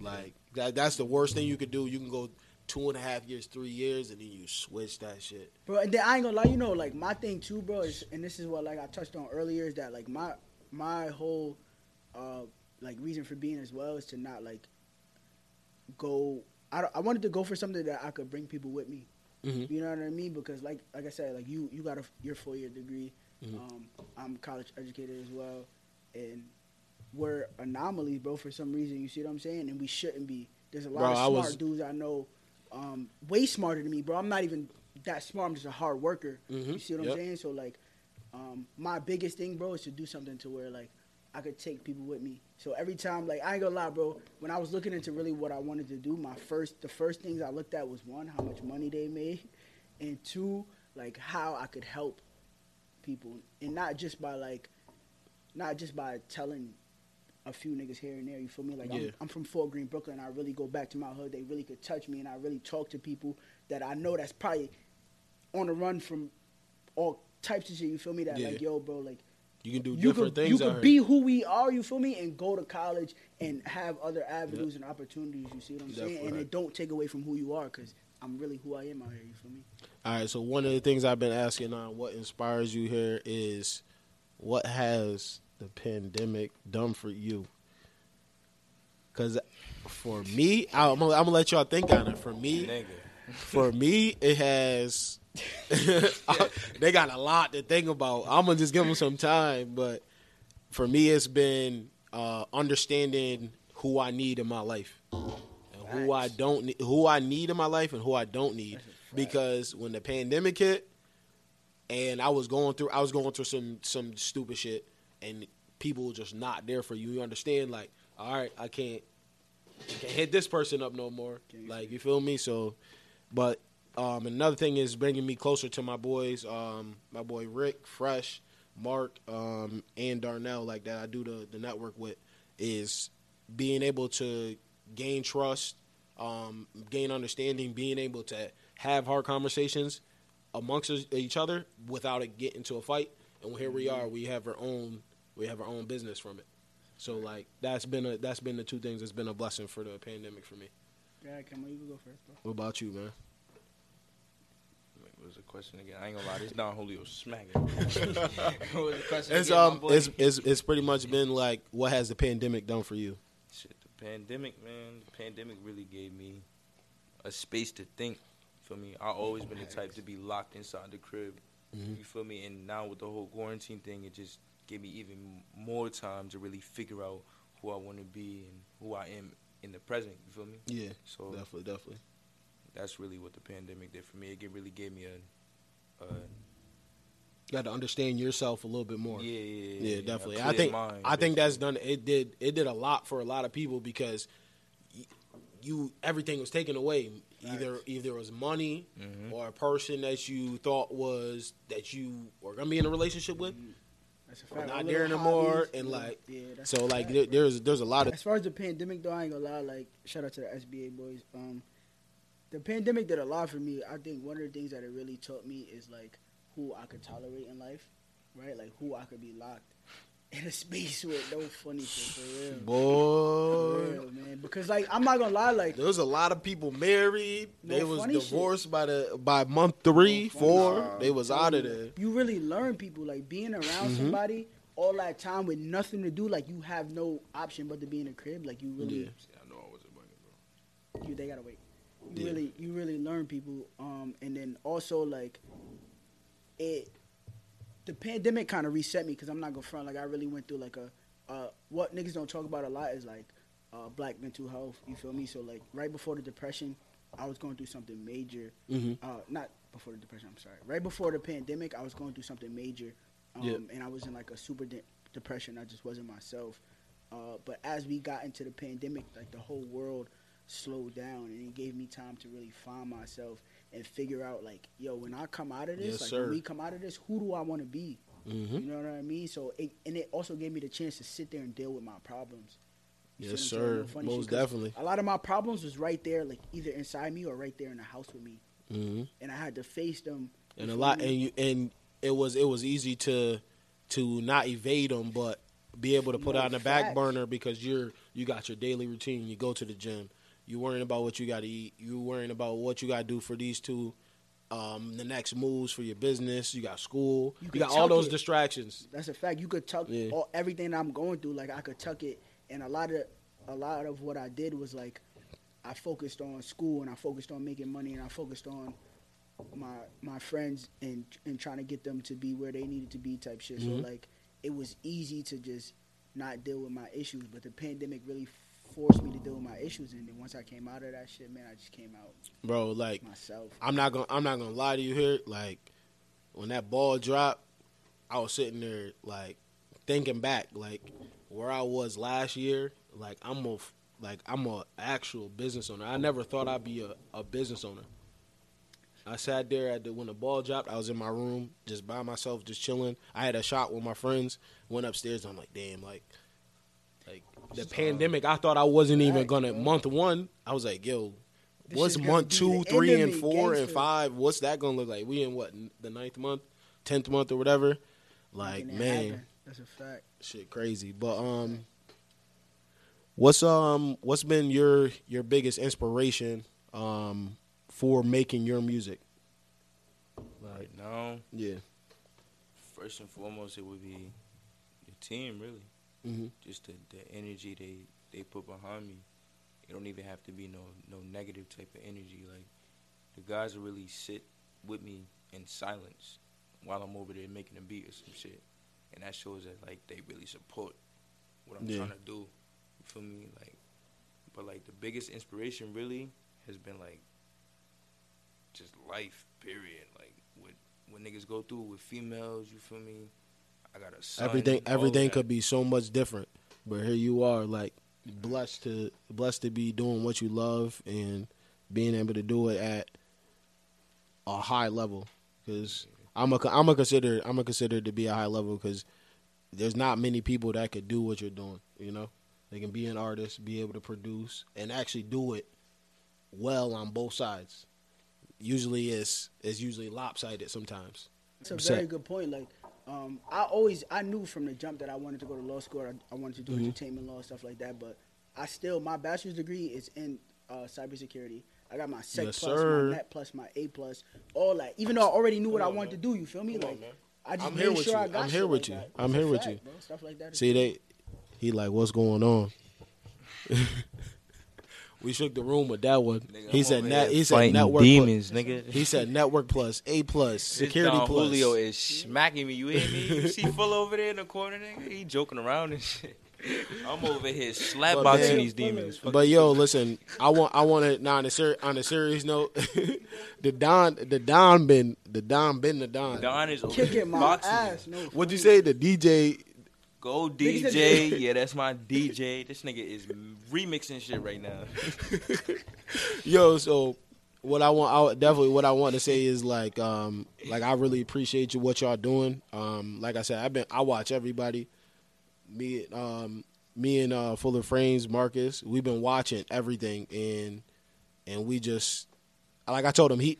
Like that, that's the worst thing you could do. You can go two and a half years, three years, and then you switch that shit. Bro, and then I ain't gonna lie, you know, like my thing too, bro, is and this is what like I touched on earlier, is that like my my whole uh like reason for being as well is to not like go I, I wanted to go for something that I could bring people with me. Mhm. You know what I mean? Because like like I said, like you you got a your four year degree. Mhm. Um, I'm college educated as well, and we're anomalies, bro. For some reason, you see what I'm saying? And we shouldn't be. There's a lot Bro, of smart was- dudes I know, um, way smarter than me, bro. I'm not even that smart. I'm just a hard worker. Mhm. You see what Yep. I'm saying? So like, um, my biggest thing, bro, is to do something to where like I could take people with me. So every time, like I ain't gonna lie, bro. When I was looking into really what I wanted to do, my first, the first things I looked at was one, how much money they made, and two, like how I could help people, and not just by like, not just by telling a few niggas here and there. You feel me? Like Yeah. I'm, I'm from Fort Greene, Brooklyn. I really go back to my hood. They really could touch me, and I really talk to people that I know that's probably on the run from all types of shit. You feel me? That Yeah. like, yo, bro, like You can do you different could, things. You could here. be who we are, you feel me, and go to college and have other avenues and opportunities. You see what I'm saying? And Definitely. it don't take away from who you are, because I'm really who I am out here. You feel me? All right, so one of the things I've been asking on what inspires you here is what has the pandemic done for you? Because for me, I'm gonna, I'm gonna let y'all think on it. For me, for me, it has. [LAUGHS] they got a lot to think about. I'm gonna just give them some time, but for me, it's been uh, understanding who I need in my life, and who I don't, need, who I need in my life, and who I don't need. That's a fact. Because when the pandemic hit, and I was going through, I was going through some some stupid shit, and people just not there for you. You understand? Like, all right, I can't, can't hit this person up no more. Like, you feel me? So, but um, another thing is bringing me closer to my boys. Um, my boy Rick, Fresh, Mark, um, and Darnell, like that. I do the the network with is being able to gain trust, um, gain understanding, being able to have hard conversations amongst each other without it getting to a fight. And here we are. We have our own. We have our own business from it. So like that's been a that's been the two things that's been a blessing for the pandemic for me. Yeah, come on, you can go first, bro. What about you, man? Wait, what was the question again? I ain't gonna lie, this Don Julio smacking. [LAUGHS] what was the question It's again, my um boy? it's, it's it's pretty much been like what has the pandemic done for you? Shit, the pandemic, man. The pandemic really gave me a space to think. For me, I always been the type to be locked inside the crib. Mhm. You feel me? And now with the whole quarantine thing, it just gave me even more time to really figure out who I want to be and who I am in the present. You feel me? Yeah, So definitely, definitely. that's really what the pandemic did for me. It really gave me a, a Got to understand yourself a little bit more. yeah, yeah, yeah, Yeah, definitely. I think mind, I think that's done. It did it did a lot for a lot of people because y- you everything was taken away. Either either it was money Mhm. or a person that you thought was that you were gonna be in a relationship with. Fact. Not there anymore, and, like, yeah, that's So like fact, there, there's there's a lot of As far as the pandemic, though, I ain't gonna lie. Like, shout out to the SBA boys. Um, the pandemic did a lot for me. I think one of the things that it really taught me is like who I could tolerate in life, right? Like who I could be locked in a space with no funny shit for real. For boy. real, man. Because like I'm not gonna lie, like There was a lot of people married. No they was funny shit. divorced by the by month three, No four. shit. They was out of there. you really learn people like being around Mhm. somebody all that time with nothing to do. Like you have no option but to be in a crib. Like you really Yeah. See, I know I wasn't bugging, bro. you they gotta wait. You Yeah. really you really learn people. Um, and then also like it, the pandemic kind of reset me because I'm not gonna front. Like I really went through like a, uh, what niggas don't talk about a lot is like, uh, black mental health. You feel me? So like right before the depression, I was going through something major. hmm Uh, not before the depression. I'm sorry. Right before the pandemic, I was going through something major, um, Yeah. and I was in like a super de- depression. I just wasn't myself. Uh, but as we got into the pandemic, like the whole world slowed down, and it gave me time to really find myself and figure out, like, yo, when I come out of this, Yes, like sir. when we come out of this, who do I want to be? hmm You know what I mean? So, it, and it also gave me the chance to sit there and deal with my problems. You Yes, see what I'm saying? sir. Funny shit, definitely. A lot of my problems was right there, like either inside me or right there in the house with me, hmm and I had to face them. and a lot me? and you and it was it was easy to to not evade them but be able to put No, it on the back burner because you're you got your daily routine you go to the gym you worrying about what you got to eat you worrying about what you got to do for these two um, the next moves for your business you got school You you, got all those it. distractions That's a fact. You could tuck Yeah. all, everything I'm going through. Like I could tuck it, and a lot of a lot of what I did was like I focused on school and I focused on making money and I focused on my my friends and and trying to get them to be where they needed to be type shit. Mhm. So like it was easy to just not deal with my issues, but the pandemic really forced me to deal with my issues. And then once I came out of that shit, man, I just came out bro like myself. I'm not gonna I'm not gonna lie to you here. Like when that ball dropped, I was sitting there like thinking back, like where I was last year. Like I'm a like I'm a actual business owner. I never thought I'd be a, a business owner. I sat there at the when the ball dropped. I was in my room just by myself, just chilling. I had a shot with my friends. Went upstairs. I'm like, damn, like, like the pandemic. I thought I wasn't even Facts, gonna bro. month one. I was like, yo, This what's shit's gonna month be two, the three, and me, four, and gangster. five? What's that gonna look like? We in what n- the ninth month, tenth month, or whatever. Like Making it man, happen. that's a fact. shit crazy. But um, what's um what's been your your biggest inspiration um for making your music? Right now, Yeah. first and foremost, it would be the team, really. Hmm Just the, the energy they, they put behind me. It don't even have to be no no negative type of energy. Like the guys will really sit with me in silence while I'm over there making a beat or some shit, and that shows that like they really support what I'm Yeah. trying to do. You feel me? Like, but like the biggest inspiration really has been like just life. Period. Like what what niggas go through with females. You feel me? I got a son. everything everything could be so much different, but here you are, like blessed to blessed to be doing what you love and being able to do it at a high level. Because I'm a I'm a consider I'm a consider to be a high level because there's not many people that could do what you're doing. You know, they can be an artist, be able to produce, and actually do it well on both sides. Usually, it's it's usually lopsided sometimes. That's a very good point. Like, um, I always I knew from the jump that I wanted to go to law school. I, I wanted to do Mhm. entertainment law stuff like that. But I still my bachelor's degree is in uh, cybersecurity. I got my Sec Yes, plus, sir. my Net plus, my A plus, all that. Even though I already knew what Come I wanted man. to do, you feel me? Come like man. I just I'm made here with sure you. I got I'm here like with you. that. I'm a here with fact, you. Bro. Stuff like that. See, they he like, what's going on? [LAUGHS] we shook the room with that one. Nigga, he I'm said over net. here He said fighting network. demons, nigga. He said network plus A plus This security Don plus. Julio is smacking me. You hear me? You see full over there in the corner, nigga? He joking around and shit. I'm over here slap But boxing man- these demons. Fuck But yo, listen, I want I want to now on a ser- on a serious note, [LAUGHS] the Don the Don been the Don been the Don. Don is over kicking my boxing. ass. No, What'd you say? The DJ. Go DJ. Yeah, that's my DJ. This nigga is remixing shit right now. [LAUGHS] Yo, so what I want, I definitely what I want to say is like, um, like I really appreciate you what y'all doing. Um, like I said, I've been I watch everybody. Me, um, me and uh, Fuller Frames, Marcus, we've been watching everything, and and we just like I told him he,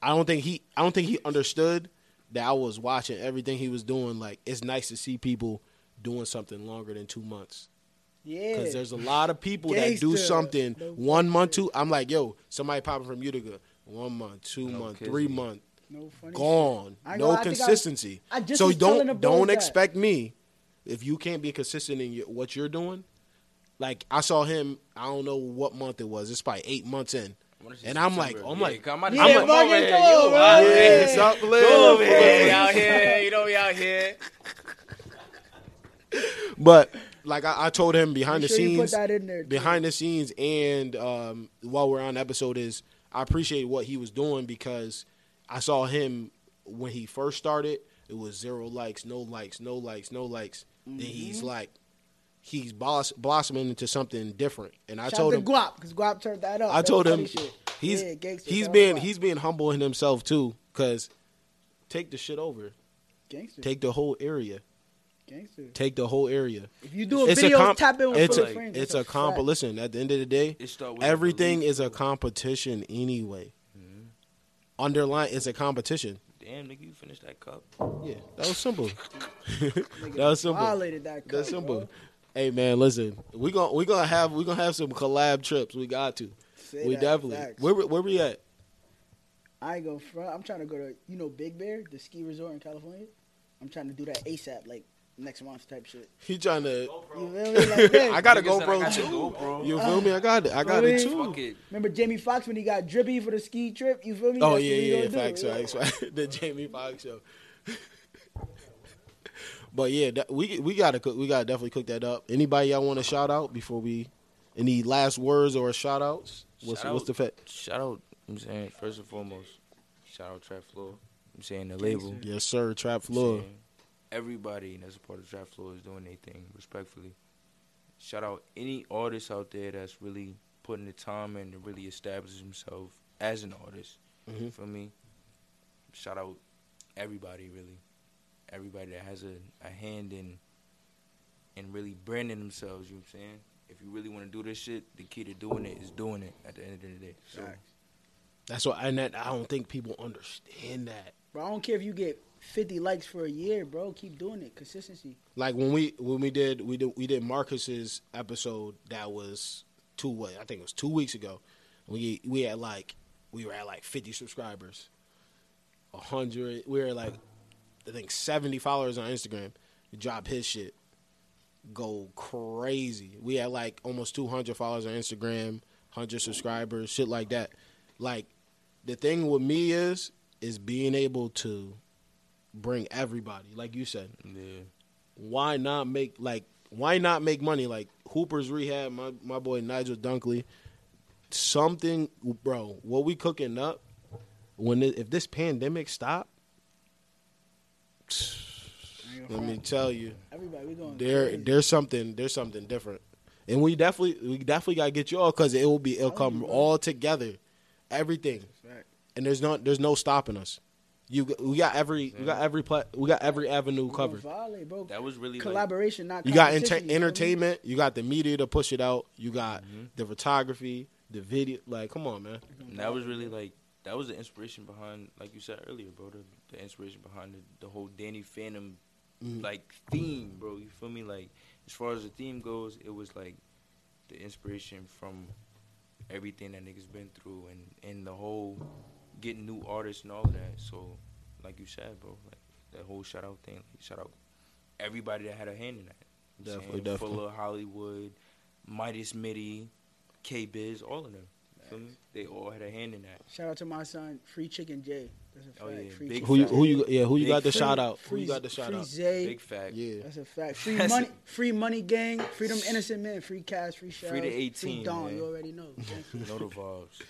I don't think he, I don't think he understood that I was watching everything he was doing. Like it's nice to see people doing something longer than two months Yeah. because there's a lot of people that do something No one month, bullshit. two. I'm like, yo, somebody popping from Utica, one month, two No month, kidding. three month, no funny. gone, I no know, I think I- consistency. I just so was telling the don't don't that. expect me if you can't be consistent in your, what you're doing. Like I saw him, I don't know what month it was. It's probably eight months in. And I'm like, I'm like, come on, Yeah, I'm fuck over it, here. come You on, out man. here. Yeah. it's up, Go over here. We live. out here. You know we out here. [LAUGHS] But like I, I told him behind Make the sure you put scenes, that in there. behind the scenes, and um, while we're on episode is I appreciate what he was doing because I saw him when he first started. It was zero likes, no likes, no likes, no likes. Then he's like, he's boss, blossoming into something different. And I Shout told him, Guap because Guap turned that up. I That told him shit. he's Yeah, he's being he's being humble in himself too. Cause take the shit over, gangster. take the whole area, gangster. take the whole area. If you do a It's a video, comp- tap in with It's Fuller Frames. it's that's a comp. fact. Listen, at the end of the day, It start with everything is a competition anyway. Mm-hmm. Underline it's a competition. Damn, nigga, you finished that cup. Yeah, that was simple. [LAUGHS] [LAUGHS] That was simple. Violated that. Cup, That's simple. bro. Hey man, listen, we gonna we gonna have we gonna have some collab trips. We got to. Say we definitely. facts. Where we- where we at? I ain't go front. I'm trying to go to you know Big Bear, the ski resort in California. I'm trying to do that ASAP, like next month type shit. He trying to. You feel me? Like [LAUGHS] that. I got a Nigga said I GoPro got the too. GoPro. You uh, feel me? I got it. I got it too. Fuck it. Remember Jamie Foxx when he got drippy for the ski trip? You feel me? Oh That's yeah, what we yeah, gonna do. facts, Yeah. facts, facts. [LAUGHS] the Jamie Foxx show. [LAUGHS] but yeah, that, we we gotta cook. We gotta definitely cook that up. Anybody y'all want to shout out before we? Any last words or shout outs? What's Shout what's out. the fact? Shout out, I'm saying, first and foremost, shout out Trap Floor. I'm saying the label. Yes, sir. Trap I'm floor. saying Everybody that's a part of Trap Floor is doing their thing, respectfully. Shout out any artist out there that's really putting the time in to really establish himself as an artist. Mhm. You feel me? Shout out everybody, really. Everybody that has a, a hand in in really branding themselves, you know what I'm saying? If you really want to do this shit, the key to doing it is doing it at the end of the day. So That's what, and that I don't think people understand that. Bro, I don't care if you get 50 likes for a year, bro. Keep doing it. Consistency. Like when we when we did we did we did Marcus's episode that was two what I think it was two weeks ago. We we had like we were at like fifty subscribers, a hundred. We were like I think seventy followers on Instagram. Drop his shit, go crazy. We had like almost two hundred followers on Instagram, hundred subscribers, shit like that. Like the thing with me is is being able to bring everybody, like you said yeah. why not make like why not make money like Hooper's Rehab, my my boy Nigel Dunkley, something, bro. What we cooking up when it, if this pandemic stop, let me tell you, Everybody, we going there crazy. there's something there's something different, and we definitely we definitely gotta get you all because it will be it'll come all together, everything, and there's no there's no stopping us. You got- we got every we got every pla- we got every avenue We gonna covered. Violate, bro. That was really like, Collaboration, not You got competition, enter- you feel me? entertainment. You got the media to push it out. You got Mm-hmm. the photography, the video. Like, come on, man. And that was really like that was the inspiration behind, like you said earlier, bro. The, the inspiration behind the, the whole Danny Phantom Mhm. like theme, bro. You feel me? Like as far as the theme goes, it was like the inspiration from everything that niggas been through and and the whole getting new artists and all of that. So, like you said, bro, like that whole shout out thing, like, shout out everybody that had a hand in that. You know Definitely, saying? definitely. Fuller Hollywood, Midas Mitty, K Biz, all of them. You feel me? They all had a hand in that. Shout out to my son, Free Chicken J. That's a fact. Oh, yeah, Free big Chicken Who you who you yeah who you Big got the free- shout out? Who Free, you got the shout free out? Zay. Big fact. Yeah. That's a fact. [LAUGHS] Free That's money, it. free money gang, freedom innocent man, free cash, free shells, Free to free 18, Dawn. man. You already know. [LAUGHS] Know the vibes.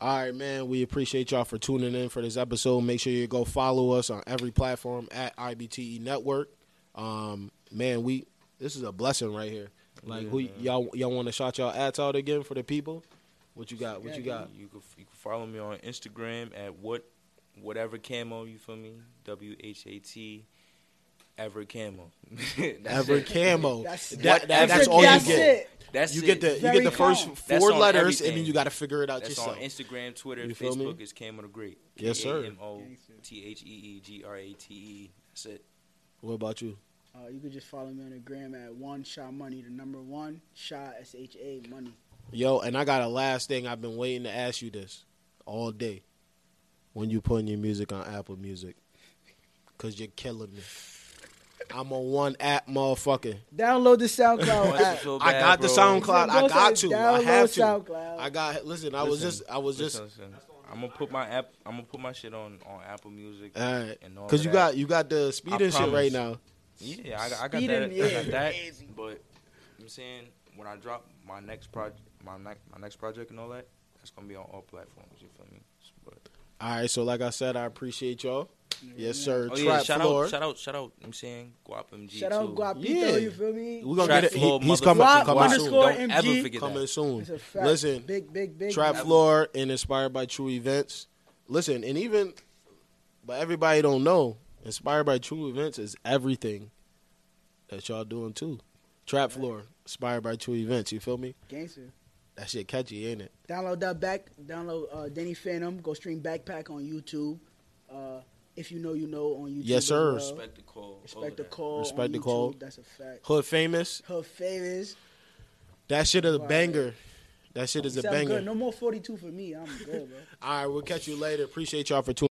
All right, man. We appreciate y'all for tuning in for this episode. Make sure you go follow us on every platform at IBTE E Network. Um, man, we this is a blessing right here. Like, Yeah, who man. y'all y'all want to shout y'all ads out again for the people? What you got? What you got? You can, you can follow me on Instagram at what whatever camo. You feel me? W H A T. Ever camo. [LAUGHS] Ever camo. That's That- that, that- that's, that's it, all you get. It. That's you it. get the you Very get the first calm. Four on letters, and then you got to figure it out That's yourself. on Instagram, Twitter, You feel me? Facebook. Is Camo the Great. Yes, sir. M O T H E E G R A T E. That's it. What about you? Uh, you could just follow me on the gram at one shot money. The number one shot S H A money. Yo, and I got a last thing. I've been waiting to ask you this all day. When you putting your music on Apple Music, cause you're killing me. I'm on one app, motherfucker. Download the SoundCloud [LAUGHS] app. so I bad, got the bro? SoundCloud. I got to. I download have to. SoundCloud. I got. Listen, I was Listen, just. I was just. Listen, listen. I'm gonna put my app. I'm gonna put my shit on on Apple Music. All right. and all Cause you that. got you got the speed and shit promise. right now. Yeah, I, got- I got Speeding, that. yeah. I got that. But I'm saying when I drop my next project, my next my next project and all that, that's gonna be on all platforms. You feel me? But, All right, so like I said, I appreciate y'all. Yes, sir. oh Trap shout floor. out, shout out, shout out. I'm saying Guap MG Shout too. out Guapito, Yeah. you feel me? We're gonna Trap get it. floor, He, he's coming, Guap coming soon. Don't ever MG. forget Coming that. soon. It's a fact. Listen, big, big, big. Trap Guap. Floor and inspired by true events. Listen, and even, but everybody don't know. Inspired by true events is everything that y'all doing too. Trap Floor, inspired by true events. You feel me? Gangster. That shit catchy, ain't it? Download that back. Download uh, Denny Phantom. Go stream Backpack on YouTube. Uh, if you know, you know on YouTube. Yes, sir. well. Respect the call. Respect the that. call. Respect the call. That's a fact. Hood famous. Her favors. That shit is a Right. banger. That shit is a banger. good. No more 42 for me. I'm good, bro. [LAUGHS] All right, we'll catch you later. Appreciate y'all for tuning.